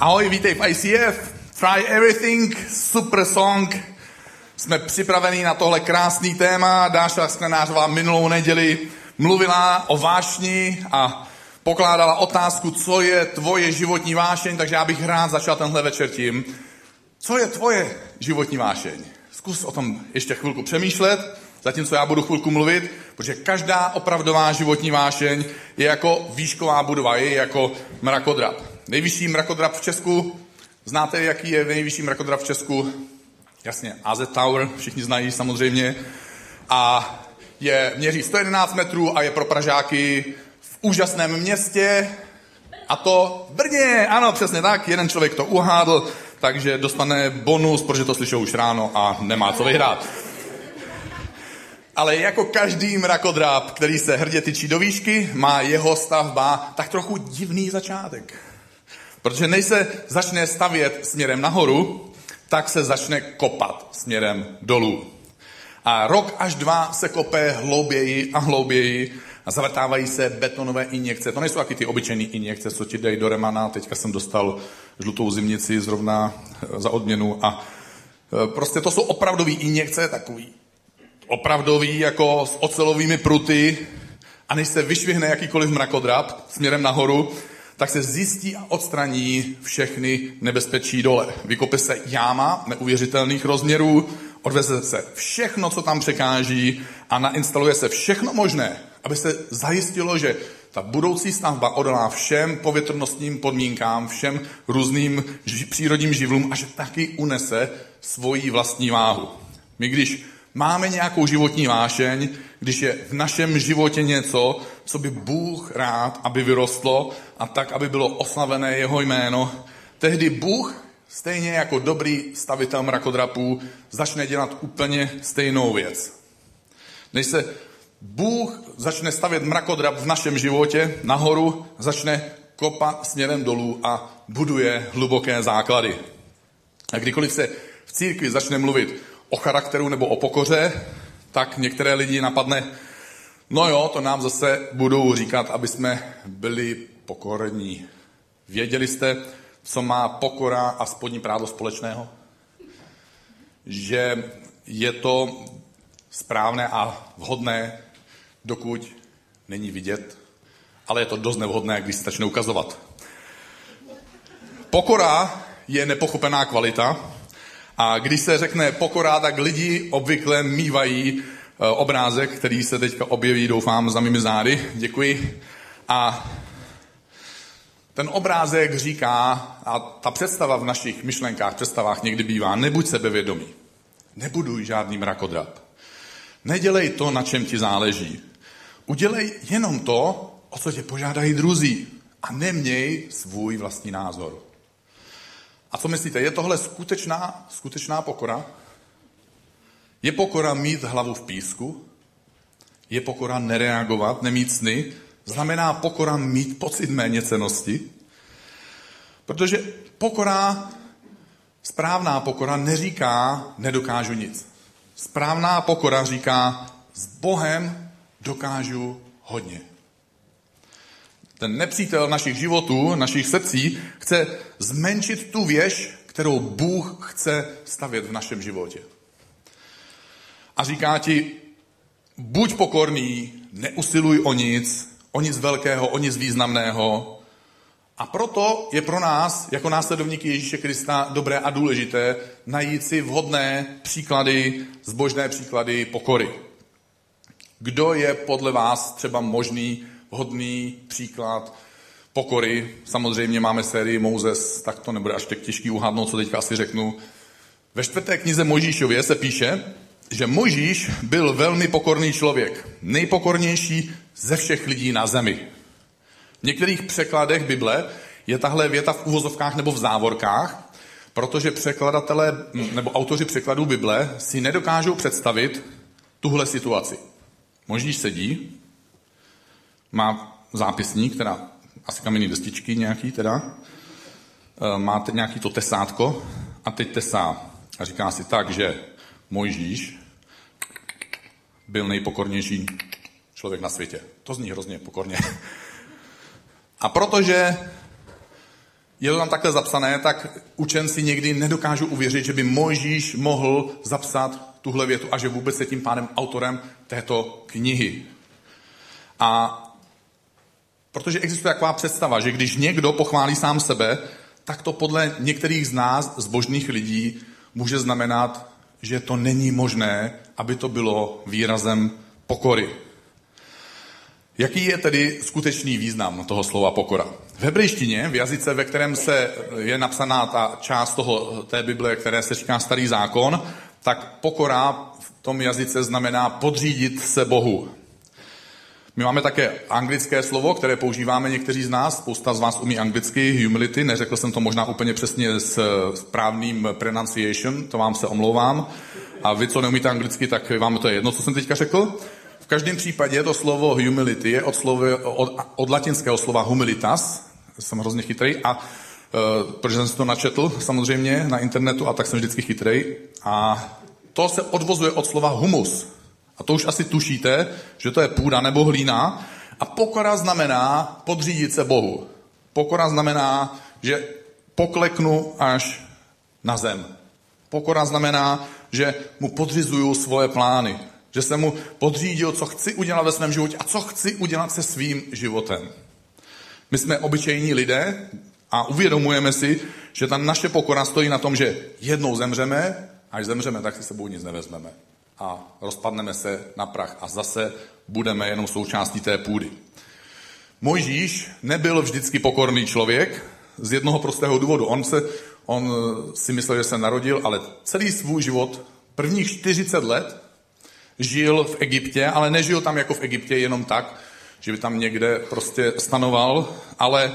Ahoj, vítej v ICF. Try everything, super song. Jsme připraveni na tohle krásný téma. Dáša Sklenářová minulou neděli mluvila o vášni a pokládala otázku, co je tvoje životní vášeň, takže já bych rád začal tenhle večer tím, co je tvoje životní vášeň. Zkus o tom ještě chvilku přemýšlet, zatímco já budu chvilku mluvit, protože každá opravdová životní vášeň je jako výšková budova, je jako mrakodrap. Nejvyšší mrakodrap v Česku, znáte, jaký je nejvyšší mrakodrap v Česku? Jasně, AZ Tower, všichni znají samozřejmě. A je, měří 111 metrů a je pro Pražáky v úžasném městě, a to v Brně, ano, přesně tak, jeden člověk to uhádl, takže dostane bonus, protože to slyšel už ráno a nemá co vyhrát. Ale jako každý mrakodráp, který se hrdě tyčí do výšky, má jeho stavba tak trochu divný začátek. Protože než se začne stavět směrem nahoru, tak se začne kopat směrem dolů. A rok až dva se kope hlouběji a hlouběji a zavrtávají se betonové injekce. To nejsou taky ty obyčejné injekce, co ti dají do remana. Teďka jsem dostal žlutou zimnici zrovna eh, za odměnu a eh, prostě to jsou opravdové injekce, takový opravdový, jako s ocelovými pruty a než se vyšvihne jakýkoliv mrakodrap směrem nahoru, tak se zjistí a odstraní všechny nebezpečí dole. Vykope se jáma neuvěřitelných rozměrů, odveze se všechno, co tam překáží a nainstaluje se všechno možné, aby se zajistilo, že ta budoucí stavba odolá všem povětrnostním podmínkám, všem různým ži- přírodním živlům a že taky unese svoji vlastní váhu. My když máme nějakou životní vášeň, když je v našem životě něco, co by Bůh rád, aby vyrostlo a tak, aby bylo oslavené jeho jméno, tehdy Bůh, stejně jako dobrý stavitel mrakodrapů, začne dělat úplně stejnou věc. Než se Bůh začne stavět mrakodrap v našem životě nahoru, začne kopat směrem dolů a buduje hluboké základy. A kdykoliv se v církvi začne mluvit o charakteru nebo o pokoře, tak některé lidi napadne, no jo, to nám zase budou říkat, aby jsme byli pokorní. Věděli jste, co má pokora a spodní právo společného? Že je to správné a vhodné, dokud není vidět, ale je to dost nevhodné, když se začne ukazovat. Pokora je nepochopená kvalita, a když se řekne pokora, tak lidi obvykle mývají obrázek, který se teďka objeví, doufám, za mými zády. Děkuji. A ten obrázek říká, a ta představa v našich myšlenkách, představách někdy bývá, nebuď sebevědomý. Nebuduj žádný mrakodrap. Nedělej to, na čem ti záleží. Udělej jenom to, o co tě požádají druzí. A neměj svůj vlastní názor. A co myslíte, je tohle skutečná, skutečná pokora? Je pokora mít hlavu v písku? Je pokora nereagovat, nemít sny? Znamená pokora mít pocit méněcenosti? Protože pokora, správná pokora neříká nedokážu nic. Správná pokora říká s Bohem dokážu hodně. Ten nepřítel našich životů, našich srdcí, chce zmenšit tu věž, kterou Bůh chce stavět v našem životě. A říká ti, buď pokorný, neusiluj o nic, o nic velkého, o nic významného. A proto je pro nás, jako následovníky Ježíše Krista, dobré a důležité najít si vhodné příklady, zbožné příklady pokory. Kdo je podle vás třeba možný vhodný příklad pokory. Samozřejmě máme sérii Moses, tak to nebude až tak těžký uhádnout, co teďka asi řeknu. Ve čtvrté knize Možíšově se píše, že Možíš byl velmi pokorný člověk, nejpokornější ze všech lidí na zemi. V některých překladech Bible je tahle věta v uvozovkách nebo v závorkách, protože překladatelé nebo autoři překladů Bible si nedokážou představit tuhle situaci. Možíš sedí, má zápisník, teda asi kamenný destičky nějaký teda, e, má nějaký to tesátko a teď tesá a říká si tak, že Mojžíš byl nejpokornější člověk na světě. To zní hrozně pokorně. A protože je to tam takhle zapsané, tak učenci někdy nedokážou uvěřit, že by Mojžíš mohl zapsat tuhle větu a že vůbec je tím pádem autorem této knihy. A protože existuje taková představa, že když někdo pochválí sám sebe, tak to podle některých z nás, zbožných lidí, může znamenat, že to není možné, aby to bylo výrazem pokory. Jaký je tedy skutečný význam toho slova pokora? V hebrejštině, v jazyce, ve kterém se je napsaná ta část toho, té Bible, které se říká Starý zákon, tak pokora v tom jazyce znamená podřídit se Bohu. My máme také anglické slovo, které používáme někteří z nás, spousta z vás umí anglicky, humility, neřekl jsem to možná úplně přesně s správným pronunciation, to vám se omlouvám. A vy, co neumíte anglicky, tak vám to je jedno, co jsem teďka řekl. V každém případě to slovo humility je od, slovy, od, od latinského slova humilitas, jsem hrozně chytrý, a uh, protože jsem si to načetl samozřejmě na internetu a tak jsem vždycky chytrý. A to se odvozuje od slova humus, a to už asi tušíte, že to je půda nebo hlína. A pokora znamená podřídit se Bohu. Pokora znamená, že pokleknu až na zem. Pokora znamená, že mu podřizuju svoje plány. Že jsem mu podřídil, co chci udělat ve svém životě a co chci udělat se svým životem. My jsme obyčejní lidé a uvědomujeme si, že ta naše pokora stojí na tom, že jednou zemřeme, až zemřeme, tak si sebou nic nevezmeme a rozpadneme se na prach a zase budeme jenom součástí té půdy. Mojžíš nebyl vždycky pokorný člověk z jednoho prostého důvodu. On, se, on si myslel, že se narodil, ale celý svůj život, prvních 40 let, žil v Egyptě, ale nežil tam jako v Egyptě jenom tak, že by tam někde prostě stanoval, ale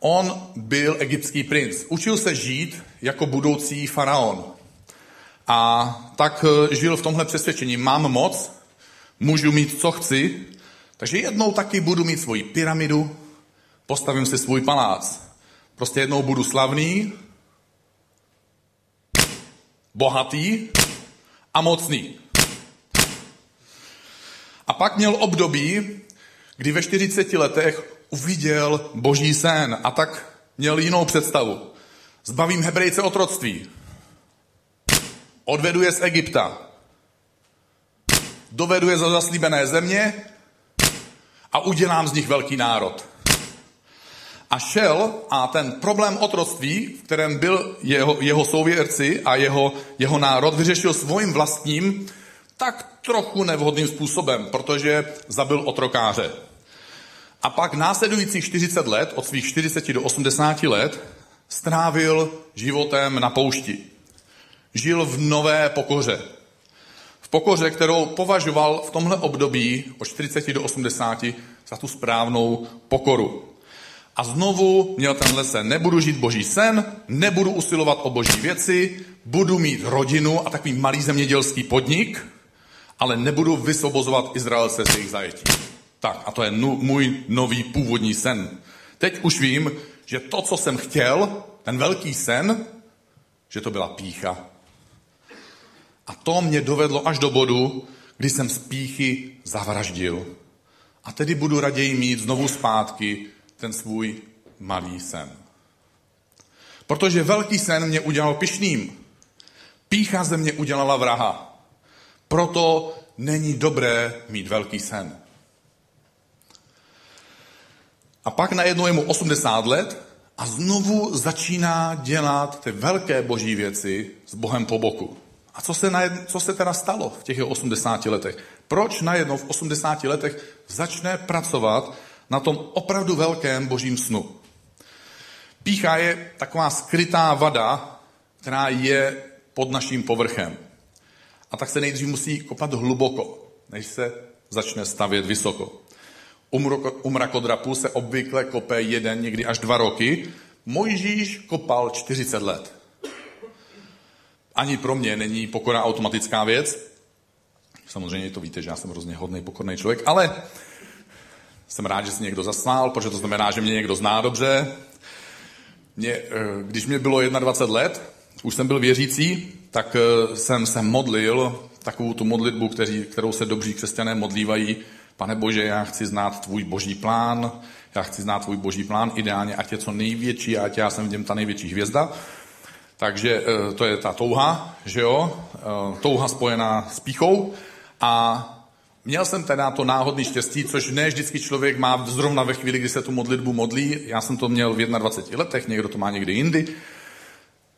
on byl egyptský princ. Učil se žít jako budoucí faraon. A tak eh, žil v tomhle přesvědčení. Mám moc, můžu mít, co chci, takže jednou taky budu mít svoji pyramidu, postavím si svůj palác. Prostě jednou budu slavný, bohatý a mocný. A pak měl období, kdy ve 40 letech uviděl boží sen a tak měl jinou představu. Zbavím Hebrejce otroctví. Odvedu je z Egypta. Dovedu je za zaslíbené země a udělám z nich velký národ. A šel a ten problém otroctví, v kterém byl jeho, jeho souvěrci a jeho, jeho národ, vyřešil svým vlastním, tak trochu nevhodným způsobem, protože zabil otrokáře. A pak následujících 40 let, od svých 40 do 80 let, strávil životem na poušti žil v nové pokoře. V pokoře, kterou považoval v tomhle období od 40 do 80 za tu správnou pokoru. A znovu měl tenhle sen. Nebudu žít boží sen, nebudu usilovat o boží věci, budu mít rodinu a takový malý zemědělský podnik, ale nebudu vysvobozovat Izraelce z jejich zajetí. Tak, a to je můj nový původní sen. Teď už vím, že to, co jsem chtěl, ten velký sen, že to byla pícha a to mě dovedlo až do bodu, kdy jsem z píchy zavraždil. A tedy budu raději mít znovu zpátky ten svůj malý sen. Protože velký sen mě udělal pišným. Pícha ze mě udělala vraha. Proto není dobré mít velký sen. A pak najednou je mu 80 let a znovu začíná dělat ty velké boží věci s Bohem po boku. A co se, najednou, co se teda stalo v těch 80 letech? Proč najednou v 80 letech začne pracovat na tom opravdu velkém božím snu? Pícha je taková skrytá vada, která je pod naším povrchem. A tak se nejdřív musí kopat hluboko, než se začne stavět vysoko. U mrakodrapu se obvykle kope jeden, někdy až dva roky. Mojžíš kopal 40 let ani pro mě není pokora automatická věc. Samozřejmě to víte, že já jsem hrozně hodný, pokorný člověk, ale jsem rád, že se někdo zasmál, protože to znamená, že mě někdo zná dobře. Mě, eh, když mě bylo 21 let, už jsem byl věřící, tak eh, jsem se modlil takovou tu modlitbu, kteří, kterou se dobří křesťané modlívají. Pane Bože, já chci znát tvůj boží plán, já chci znát tvůj boží plán, ideálně, ať je co největší, ať já jsem v něm ta největší hvězda. Takže eh, to je ta touha, že jo, eh, touha spojená s píchou. A měl jsem teda to náhodné štěstí, což ne vždycky člověk má zrovna ve chvíli, kdy se tu modlitbu modlí. Já jsem to měl v 21 letech, někdo to má někdy jindy.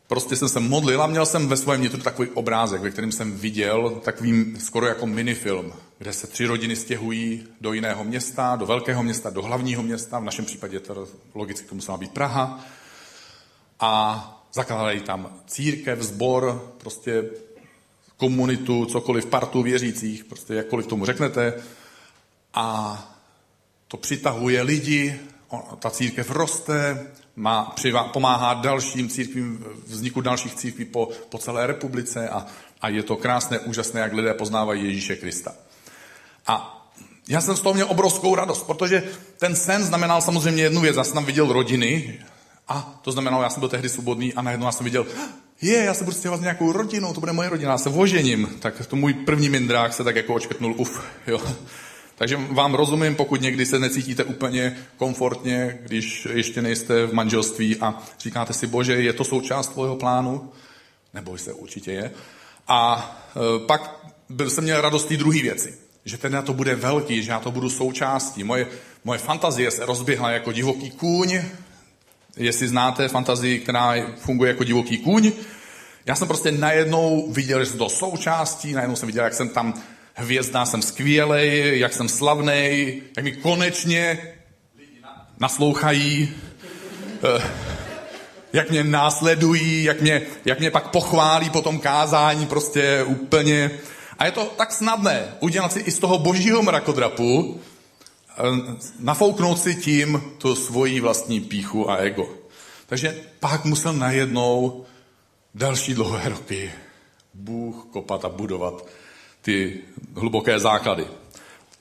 Prostě jsem se modlil a měl jsem ve svém vnitru takový obrázek, ve kterém jsem viděl takový skoro jako minifilm, kde se tři rodiny stěhují do jiného města, do velkého města, do hlavního města, v našem případě to logicky to musela být Praha. A zakládají tam církev, zbor, prostě komunitu, cokoliv, partu věřících, prostě jakkoliv tomu řeknete. A to přitahuje lidi, ta církev roste, má, přivá, pomáhá dalším církvím, vzniku dalších církví po, po celé republice a, a je to krásné, úžasné, jak lidé poznávají Ježíše Krista. A já jsem z toho měl obrovskou radost, protože ten sen znamenal samozřejmě jednu věc. Já jsem tam viděl rodiny a to znamenalo, já jsem byl tehdy svobodný a najednou já jsem viděl, je, já se budu stěhovat s nějakou rodinou, to bude moje rodina, já se vožením. Tak to můj první mindrák se tak jako očkrtnul, uf, jo. Takže vám rozumím, pokud někdy se necítíte úplně komfortně, když ještě nejste v manželství a říkáte si, bože, je to součást tvého plánu? Neboj se, určitě je. A e, pak byl jsem měl radost té druhé věci, že teda to bude velký, že já to budu součástí. Moje, moje fantazie se rozběhla jako divoký kůň, jestli znáte fantazii, která funguje jako divoký kůň. Já jsem prostě najednou viděl, že jsem to součástí, najednou jsem viděl, jak jsem tam hvězda, jsem skvělej, jak jsem slavný, jak mi konečně naslouchají, eh, jak mě následují, jak mě, jak mě pak pochválí po tom kázání, prostě úplně. A je to tak snadné udělat si i z toho božího mrakodrapu, nafouknout si tím tu svoji vlastní píchu a ego. Takže pak musel najednou další dlouhé roky Bůh kopat a budovat ty hluboké základy.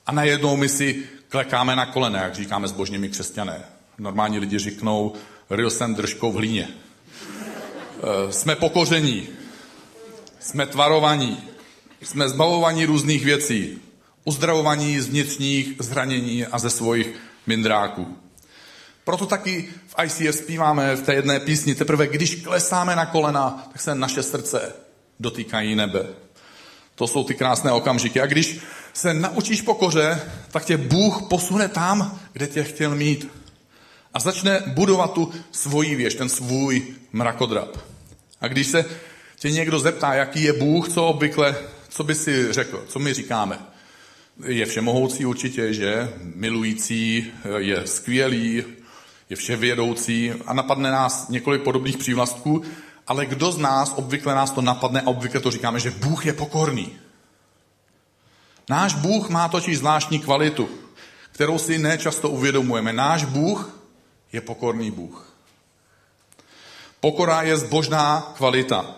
A najednou my si klekáme na kolene, jak říkáme zbožněmi křesťané. Normální lidi říknou, ryl jsem držkou v hlíně. E, jsme pokoření, jsme tvarovaní, jsme zbavovaní různých věcí, uzdravovaní z vnitřních zranění a ze svých mindráků. Proto taky v ICF zpíváme v té jedné písni, teprve když klesáme na kolena, tak se naše srdce dotýkají nebe. To jsou ty krásné okamžiky. A když se naučíš pokoře, tak tě Bůh posune tam, kde tě chtěl mít. A začne budovat tu svoji věž, ten svůj mrakodrap. A když se tě někdo zeptá, jaký je Bůh, co obvykle, co by si řekl, co my říkáme? Je všemohoucí určitě, že milující, je skvělý, je vševědoucí a napadne nás několik podobných přívlastků, ale kdo z nás, obvykle nás to napadne a obvykle to říkáme, že Bůh je pokorný. Náš Bůh má totiž zvláštní kvalitu, kterou si nečasto uvědomujeme. Náš Bůh je pokorný Bůh. Pokora je zbožná kvalita.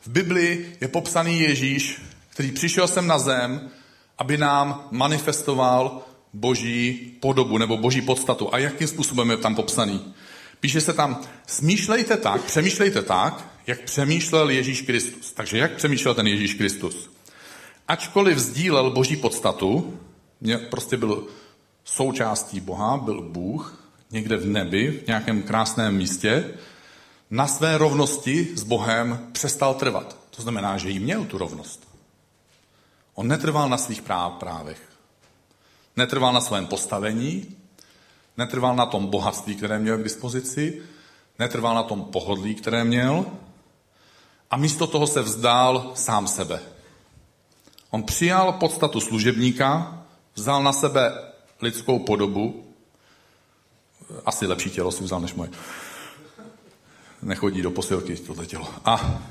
V Biblii je popsaný Ježíš, který přišel sem na zem, aby nám manifestoval boží podobu nebo boží podstatu. A jakým způsobem je tam popsaný? Píše se tam, smýšlejte tak, přemýšlejte tak, jak přemýšlel Ježíš Kristus. Takže jak přemýšlel ten Ježíš Kristus? Ačkoliv sdílel boží podstatu, prostě byl součástí Boha, byl Bůh, někde v nebi, v nějakém krásném místě, na své rovnosti s Bohem přestal trvat. To znamená, že jí měl tu rovnost. On netrval na svých práv, právech. Netrval na svém postavení, netrval na tom bohatství, které měl k dispozici, netrval na tom pohodlí, které měl a místo toho se vzdál sám sebe. On přijal podstatu služebníka, vzal na sebe lidskou podobu, asi lepší tělo si vzal než moje. Nechodí do posilky tohle tělo. A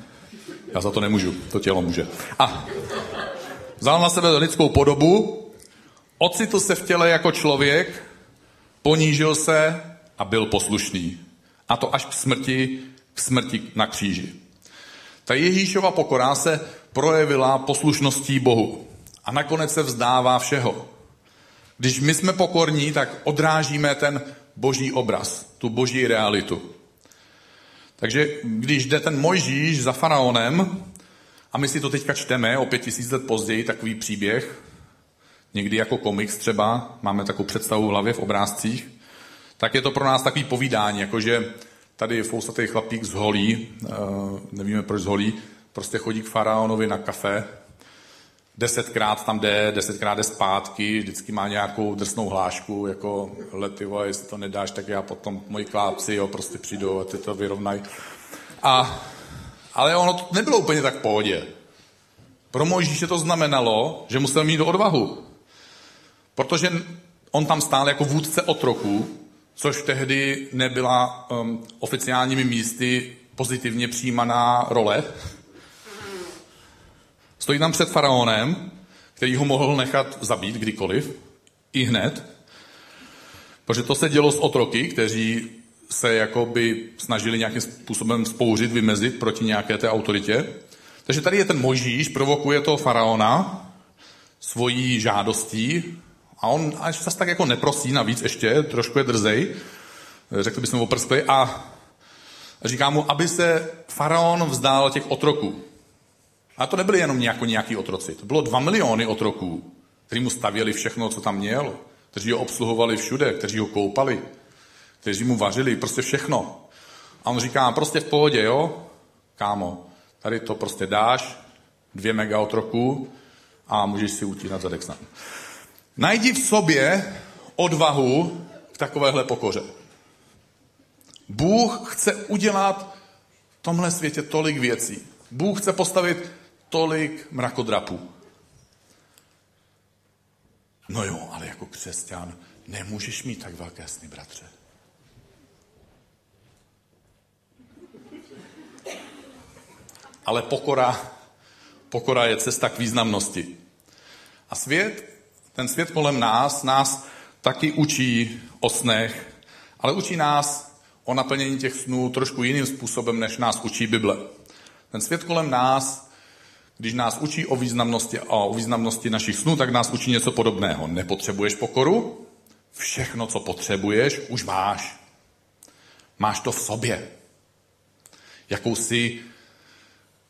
já za to nemůžu, to tělo může. A vzal na sebe lidskou podobu, ocitl se v těle jako člověk, ponížil se a byl poslušný. A to až k smrti, k smrti na kříži. Ta Ježíšova pokora se projevila poslušností Bohu. A nakonec se vzdává všeho. Když my jsme pokorní, tak odrážíme ten boží obraz, tu boží realitu. Takže když jde ten Mojžíš za faraonem, a my si to teďka čteme o pět tisíc let později, takový příběh, někdy jako komiks třeba, máme takovou představu v hlavě v obrázcích, tak je to pro nás takový povídání, jakože tady je fousatý chlapík z holí, eh, nevíme proč z holí, prostě chodí k faraonovi na kafe, desetkrát tam jde, desetkrát jde zpátky, vždycky má nějakou drsnou hlášku, jako letivo, jestli to nedáš, tak já potom moji klápci jo, prostě přijdou a ty to vyrovnají. A, ale ono to nebylo úplně tak v pohodě. Pro Mojžíše to znamenalo, že musel mít odvahu. Protože on tam stál jako vůdce otroků, což tehdy nebyla um, oficiálními místy pozitivně přijímaná role. Stojí tam před faraonem, který ho mohl nechat zabít kdykoliv, i hned, protože to se dělo s otroky, kteří se jakoby snažili nějakým způsobem spouřit, vymezit proti nějaké té autoritě. Takže tady je ten Možíš, provokuje toho faraona svojí žádostí a on až zase tak jako neprosí navíc ještě, trošku je drzej, řekl bychom oprsklý, a říká mu, aby se faraon vzdál těch otroků. A to nebyly jenom nějako nějaký otroci, to bylo dva miliony otroků, kteří mu stavěli všechno, co tam měl, kteří ho obsluhovali všude, kteří ho koupali, kteří mu vařili, prostě všechno. A on říká, prostě v pohodě, jo, kámo, tady to prostě dáš, dvě mega otroků a můžeš si utínat zadek sám. Najdi v sobě odvahu k takovéhle pokoře. Bůh chce udělat v tomhle světě tolik věcí. Bůh chce postavit tolik mrakodrapů. No jo, ale jako křesťan nemůžeš mít tak velké sny, bratře. Ale pokora, pokora je cesta k významnosti. A svět ten svět kolem nás nás taky učí o snech, ale učí nás o naplnění těch snů trošku jiným způsobem, než nás učí Bible. Ten svět kolem nás, když nás učí o významnosti a o významnosti našich snů, tak nás učí něco podobného. Nepotřebuješ pokoru? Všechno, co potřebuješ, už máš. Máš to v sobě. Jakousi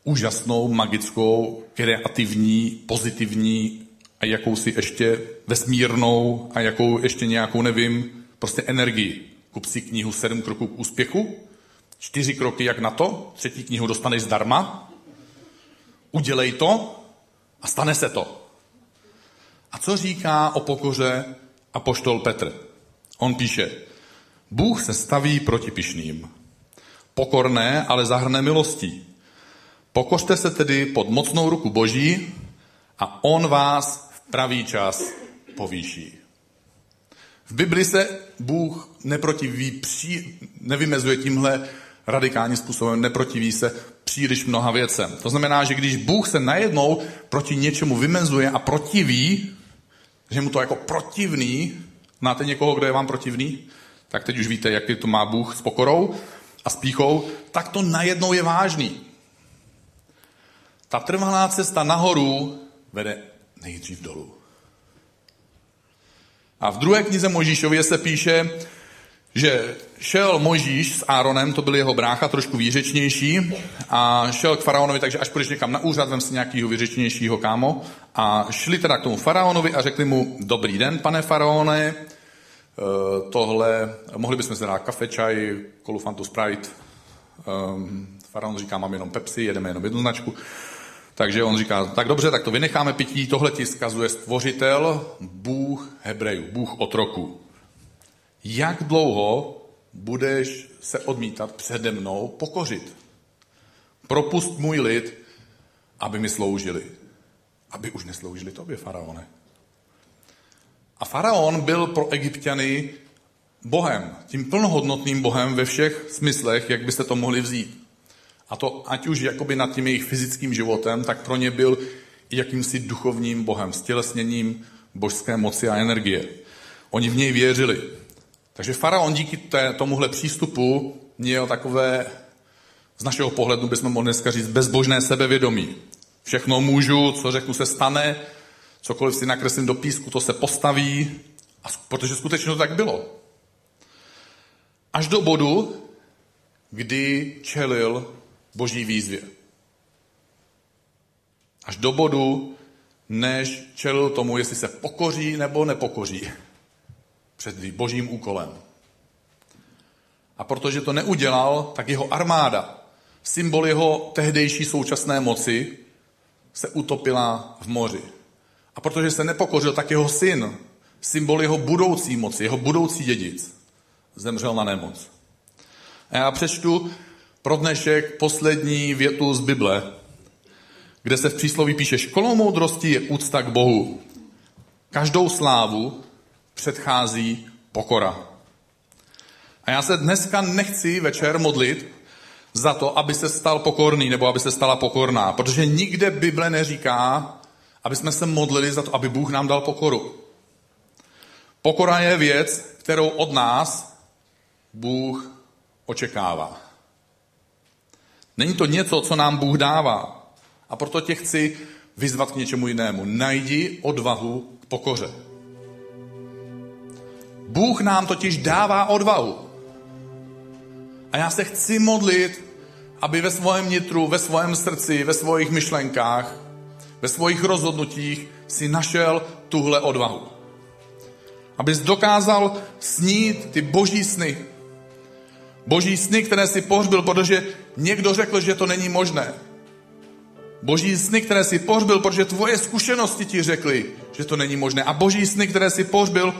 úžasnou, magickou, kreativní, pozitivní a jakousi ještě vesmírnou a jakou ještě nějakou, nevím, prostě energii. Kup si knihu Sedm kroků k úspěchu, čtyři kroky jak na to, třetí knihu dostaneš zdarma, udělej to a stane se to. A co říká o pokoře apoštol Petr? On píše, Bůh se staví proti pišným. Pokorné, ale zahrne milostí. Pokořte se tedy pod mocnou ruku Boží a on vás pravý čas povýší. V Bibli se Bůh neprotiví, pří, nevymezuje tímhle radikálním způsobem, neprotiví se příliš mnoha věcem. To znamená, že když Bůh se najednou proti něčemu vymezuje a protiví, že mu to jako protivný, máte někoho, kdo je vám protivný, tak teď už víte, jaký to má Bůh s pokorou a s píchou, tak to najednou je vážný. Ta trvalá cesta nahoru vede nejdřív dolů. A v druhé knize Možíšově se píše, že šel Možíš s Áronem, to byl jeho brácha, trošku výřečnější, a šel k faraonovi, takže až půjdeš někam na úřad, vem si nějakého výřečnějšího kámo. A šli teda k tomu faraonovi a řekli mu, dobrý den, pane faraone, e, tohle, mohli bychom si dát kafe, čaj, kolufantu Sprite. Um, faraon říká, mám jenom Pepsi, jedeme jenom jednu značku. Takže on říká, tak dobře, tak to vynecháme pití, tohle ti zkazuje stvořitel, Bůh Hebrejů, Bůh otroku. Jak dlouho budeš se odmítat přede mnou pokořit? Propust můj lid, aby mi sloužili. Aby už nesloužili tobě, faraone. A faraon byl pro egyptiany bohem, tím plnohodnotným bohem ve všech smyslech, jak byste to mohli vzít. A to ať už jakoby nad tím jejich fyzickým životem, tak pro ně byl i jakýmsi duchovním bohem, stělesněním božské moci a energie. Oni v něj věřili. Takže faraon díky té, tomuhle přístupu měl takové, z našeho pohledu bychom mohli dneska říct, bezbožné sebevědomí. Všechno můžu, co řeknu se stane, cokoliv si nakreslím do písku, to se postaví, a protože skutečně to tak bylo. Až do bodu, kdy čelil boží výzvě. Až do bodu než čelil tomu, jestli se pokoří nebo nepokoří před božím úkolem. A protože to neudělal, tak jeho armáda, symbol jeho tehdejší současné moci, se utopila v moři. A protože se nepokořil, tak jeho syn, symbol jeho budoucí moci, jeho budoucí dědic, zemřel na nemoc. A já přečtu pro dnešek poslední větu z Bible, kde se v přísloví píše, školou moudrosti je úcta k Bohu. Každou slávu předchází pokora. A já se dneska nechci večer modlit za to, aby se stal pokorný nebo aby se stala pokorná, protože nikde Bible neříká, aby jsme se modlili za to, aby Bůh nám dal pokoru. Pokora je věc, kterou od nás Bůh očekává. Není to něco, co nám Bůh dává. A proto tě chci vyzvat k něčemu jinému. Najdi odvahu k pokoře. Bůh nám totiž dává odvahu. A já se chci modlit, aby ve svém nitru, ve svém srdci, ve svých myšlenkách, ve svých rozhodnutích si našel tuhle odvahu. Abys dokázal snít ty boží sny. Boží sny, které si pohřbil, protože někdo řekl, že to není možné. Boží sny, které si pohřbil, protože tvoje zkušenosti ti řekly, že to není možné. A boží sny, které si pohřbil,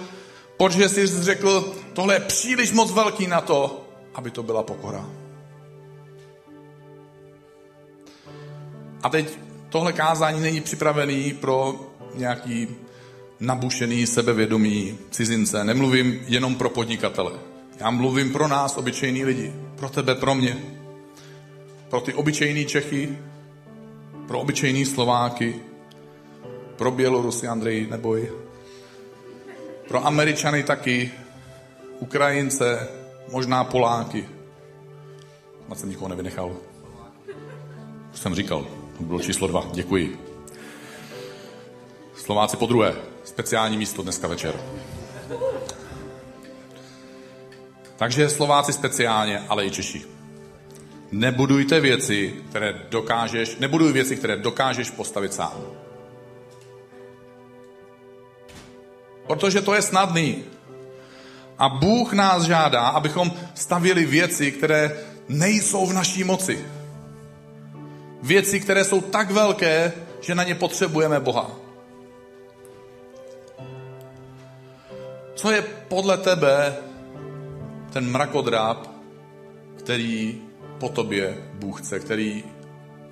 protože jsi řekl, tohle je příliš moc velký na to, aby to byla pokora. A teď tohle kázání není připravený pro nějaký nabušený, sebevědomý cizince. Nemluvím jenom pro podnikatele. Já mluvím pro nás, obyčejní lidi. Pro tebe, pro mě. Pro ty obyčejný Čechy, pro obyčejný Slováky, pro Bělorusy, Andrej, neboj. Pro Američany taky, Ukrajince, možná Poláky. Snad jsem nikoho nevynechal. Už jsem říkal, to bylo číslo dva, děkuji. Slováci po druhé, speciální místo dneska večer. Takže Slováci speciálně, ale i Češi. Nebudujte věci, které dokážeš, nebuduj věci, které dokážeš postavit sám. Protože to je snadný. A Bůh nás žádá, abychom stavili věci, které nejsou v naší moci. Věci, které jsou tak velké, že na ně potřebujeme Boha. Co je podle tebe ten mrakodráp, který po tobě Bůh chce, který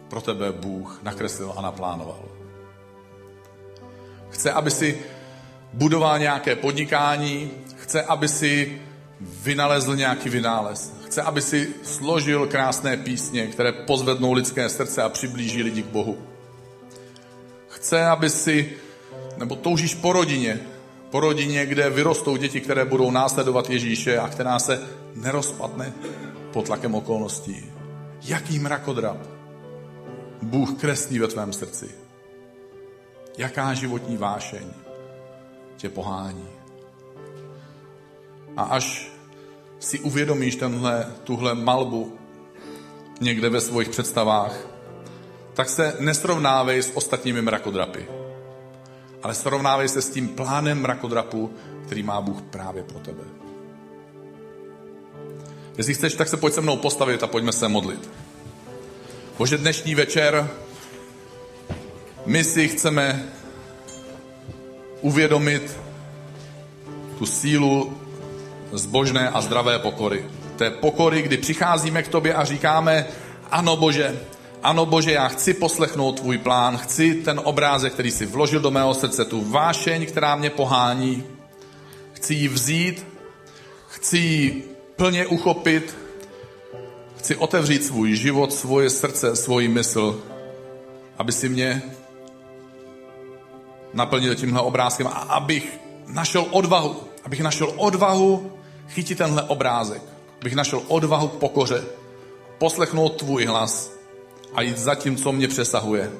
pro tebe Bůh nakreslil a naplánoval? Chce, aby si budoval nějaké podnikání, chce, aby si vynalezl nějaký vynález. Chce, aby si složil krásné písně, které pozvednou lidské srdce a přiblíží lidi k Bohu. Chce, aby si, nebo toužíš po rodině, po rodině, kde vyrostou děti, které budou následovat Ježíše a která se nerozpadne pod tlakem okolností. Jaký mrakodrap Bůh kreslí ve tvém srdci. Jaká životní vášeň tě pohání. A až si uvědomíš tenhle, tuhle malbu někde ve svých představách, tak se nesrovnávej s ostatními mrakodrapy. Ale srovnávej se s tím plánem mrakodrapu, který má Bůh právě pro tebe. Jestli chceš, tak se pojď se mnou postavit a pojďme se modlit. Bože, dnešní večer my si chceme uvědomit tu sílu zbožné a zdravé pokory. Té pokory, kdy přicházíme k tobě a říkáme, ano Bože, ano Bože, já chci poslechnout tvůj plán, chci ten obrázek, který si vložil do mého srdce, tu vášeň, která mě pohání, chci ji vzít, chci ji plně uchopit, chci otevřít svůj život, svoje srdce, svůj mysl, aby si mě naplnil tímhle obrázkem a abych našel odvahu, abych našel odvahu chytit tenhle obrázek, abych našel odvahu pokoře, poslechnout tvůj hlas a jít za tím, co mě přesahuje.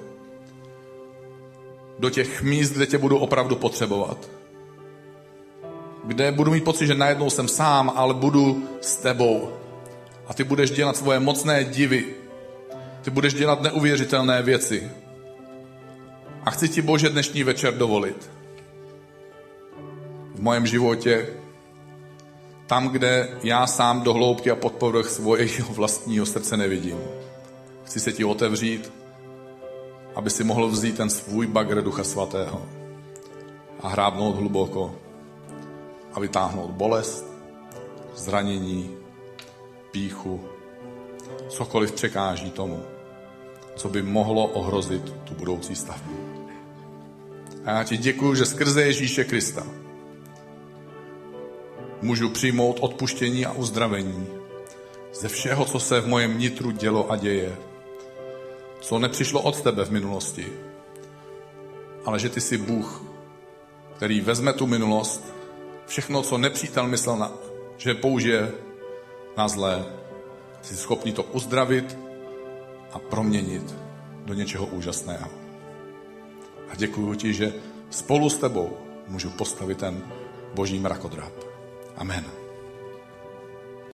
Do těch míst, kde tě budu opravdu potřebovat. Kde budu mít pocit, že najednou jsem sám, ale budu s tebou. A ty budeš dělat svoje mocné divy. Ty budeš dělat neuvěřitelné věci. A chci ti, Bože, dnešní večer dovolit. V mojem životě, tam, kde já sám do hloubky a pod povrch svého vlastního srdce nevidím. Chci se ti otevřít, aby si mohl vzít ten svůj bagr Ducha Svatého a hrábnout hluboko a vytáhnout bolest, zranění, píchu, cokoliv překáží tomu, co by mohlo ohrozit tu budoucí stavbu. A já ti děkuji, že skrze Ježíše Krista můžu přijmout odpuštění a uzdravení ze všeho, co se v mojem nitru dělo a děje, co nepřišlo od tebe v minulosti, ale že ty jsi Bůh, který vezme tu minulost, všechno, co nepřítel myslel, na, že použije na zlé, jsi schopný to uzdravit a proměnit do něčeho úžasného. A děkuji ti, že spolu s tebou můžu postavit ten boží mrakodrap. Amen.